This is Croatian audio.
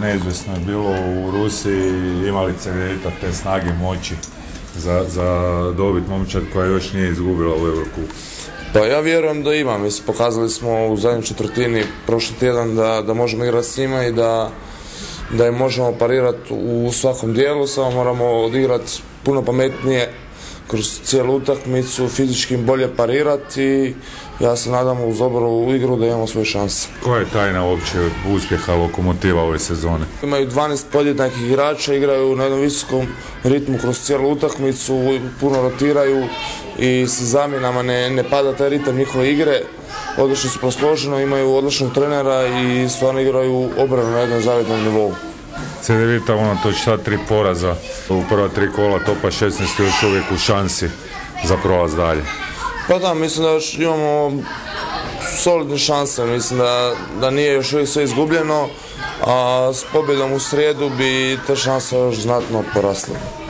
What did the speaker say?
neizvjesno je bilo u Rusiji, imali Cedevita te snage moći za, za dobit momčad koja još nije izgubila u Eurokupu. Pa ja vjerujem da ima, mislim, pokazali smo u zadnjoj četvrtini prošli tjedan da, da možemo igrati s njima i da, da im možemo parirati u svakom dijelu, samo moramo odigrati puno pametnije kroz cijelu utakmicu, fizički im bolje parirati i ja se nadam uz dobru igru da imamo svoje šanse. Koja je tajna uopće uspjeha lokomotiva ove sezone? Imaju 12 podjednakih igrača, igraju na jednom visokom ritmu kroz cijelu utakmicu, puno rotiraju i sa zamjenama ne, ne pada taj ritam njihove igre. Odlično su prosloženo, imaju odličnog trenera i stvarno igraju obranu na jednom zavidnom nivou. Cedevita unatoč ta tri poraza u prva tri kola topa 16 još uvijek u šansi za prolaz dalje. Pa da, mislim da još imamo solidne šanse, mislim da, da nije još uvijek sve izgubljeno, a s pobjedom u srijedu bi te šanse još znatno porasle.